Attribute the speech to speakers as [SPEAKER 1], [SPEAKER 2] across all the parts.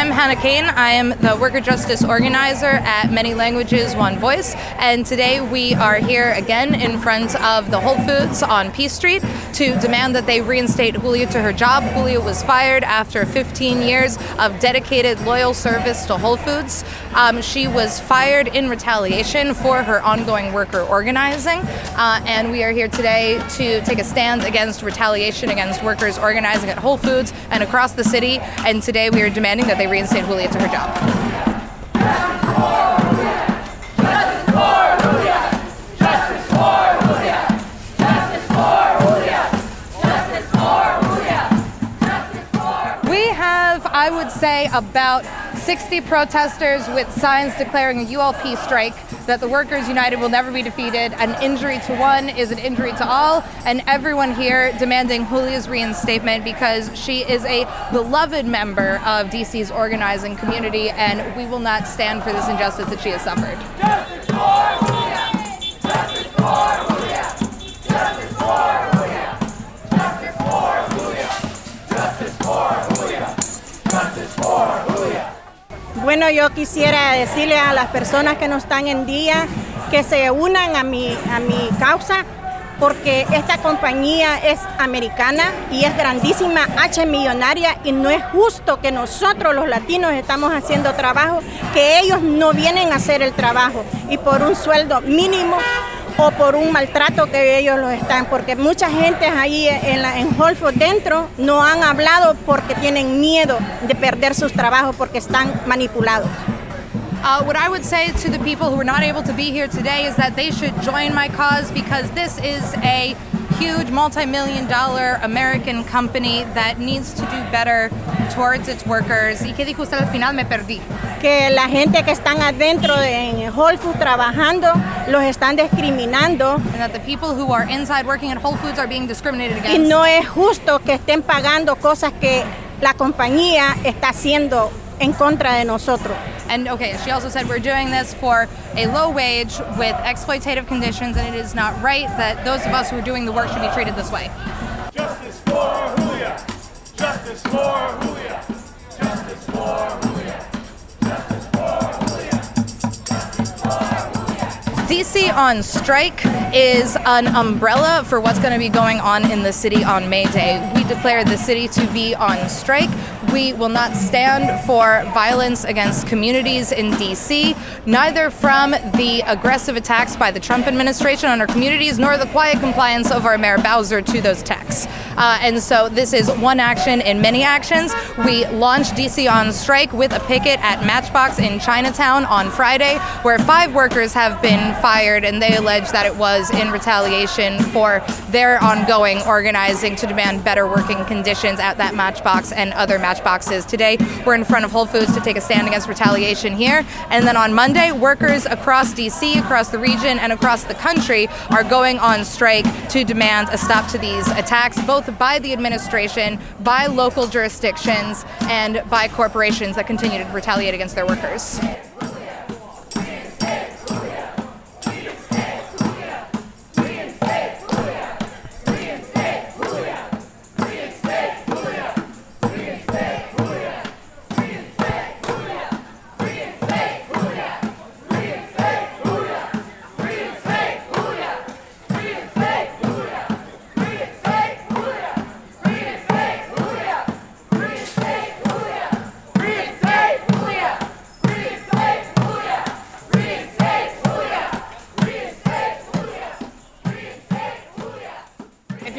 [SPEAKER 1] I'm Hannah Kane. I am the worker justice organizer at Many Languages One Voice, and today we are here again in front of the Whole Foods on P Street to demand that they reinstate Julia to her job. Julia was fired after 15 years of dedicated, loyal service to Whole Foods. Um, she was fired in retaliation for her ongoing worker organizing, uh, and we are here today to take a stand against retaliation against workers organizing at Whole Foods and across the city. And today we are demanding that they reinstate Julia to her job. We have, I would say, about 60 protesters with signs declaring a ULP strike that the Workers United will never be defeated. An injury to one is an injury to all, and everyone here demanding Julia's reinstatement because she is a beloved member of DC's organizing community, and we will not stand for this injustice that she has suffered.
[SPEAKER 2] Quisiera decirle a las personas que no están en día que se unan a mi, a mi causa porque esta compañía es americana y es grandísima, H millonaria y no es justo que nosotros los latinos estamos haciendo trabajo, que ellos no vienen a hacer el trabajo y por un sueldo mínimo o por un maltrato que ellos lo están, porque mucha gente ahí en, la, en Whole Foods dentro no han hablado porque tienen miedo de perder sus trabajos porque están manipulados.
[SPEAKER 1] Uh, what I would say to the people who are not able to be here today is that they should join my cause because this is a huge multi-million dollar American company that needs to do better towards its workers. ¿Y qué dijo usted al final? Me perdí.
[SPEAKER 2] Que la gente que están adentro de, en Whole Foods trabajando los están discriminando
[SPEAKER 1] And that the people who are inside working at Whole Foods are being discriminated
[SPEAKER 2] y
[SPEAKER 1] against.
[SPEAKER 2] no es justo que estén pagando cosas que la compañía está haciendo en contra de nosotros.
[SPEAKER 1] And okay, she also said we're doing this for a low wage with exploitative conditions, and it is not right that those of us who are doing the work should be treated this way.
[SPEAKER 3] Justice for Julia. Justice for Julia.
[SPEAKER 1] DC on strike is an umbrella for what's going to be going on in the city on May Day. We declare the city to be on strike. We will not stand for violence against communities in DC, neither from the aggressive attacks by the Trump administration on our communities, nor the quiet compliance of our Mayor Bowser to those attacks. Uh, and so this is one action in many actions. We launched DC on strike with a picket at Matchbox in Chinatown on Friday, where five workers have been fired, and they allege that it was in retaliation for their ongoing organizing to demand better working conditions at that Matchbox and other Matchboxes. Today, we're in front of Whole Foods to take a stand against retaliation here, and then on Monday, workers across DC, across the region, and across the country are going on strike to demand a stop to these attacks, both by the administration, by local jurisdictions, and by corporations that continue to retaliate against their workers.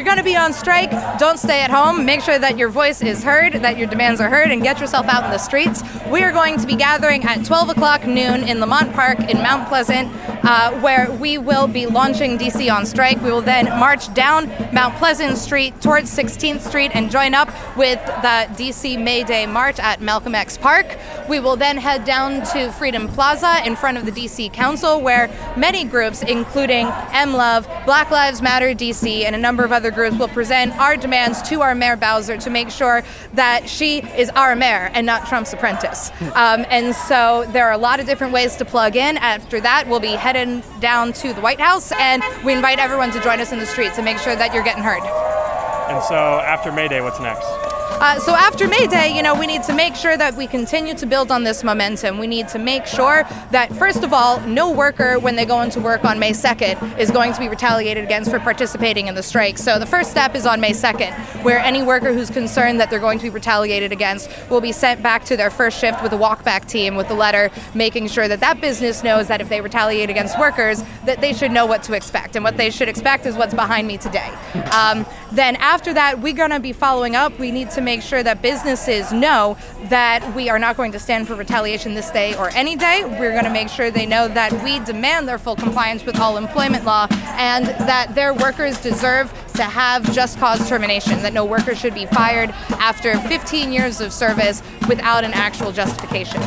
[SPEAKER 1] You're going to be on strike, don't stay at home. Make sure that your voice is heard, that your demands are heard, and get yourself out in the streets. We are going to be gathering at 12 o'clock noon in Lamont Park in Mount Pleasant, uh, where we will be launching DC on strike. We will then march down Mount Pleasant Street towards 16th Street and join up with the DC May Day March at Malcolm X Park. We will then head down to Freedom Plaza in front of the DC Council, where many groups, including MLOV, Black Lives Matter DC, and a number of other groups, will present our demands to our Mayor Bowser to make sure that she is our mayor and not Trump's apprentice. Um, and so there are a lot of different ways to plug in. After that, we'll be heading down to the White House, and we invite everyone to join us in the streets and make sure that you're getting heard.
[SPEAKER 4] And so after May Day, what's next?
[SPEAKER 1] Uh, so after May Day, you know, we need to make sure that we continue to build on this momentum. We need to make sure that, first of all, no worker, when they go into work on May 2nd, is going to be retaliated against for participating in the strike. So the first step is on May 2nd, where any worker who's concerned that they're going to be retaliated against will be sent back to their first shift with a walkback team with a letter making sure that that business knows that if they retaliate against workers, that they should know what to expect. And what they should expect is what's behind me today. Um, then after that, we're going to be following up. We need to make sure that businesses know that we are not going to stand for retaliation this day or any day. We're going to make sure they know that we demand their full compliance with all employment law and that their workers deserve to have just cause termination, that no worker should be fired after 15 years of service without an actual justification.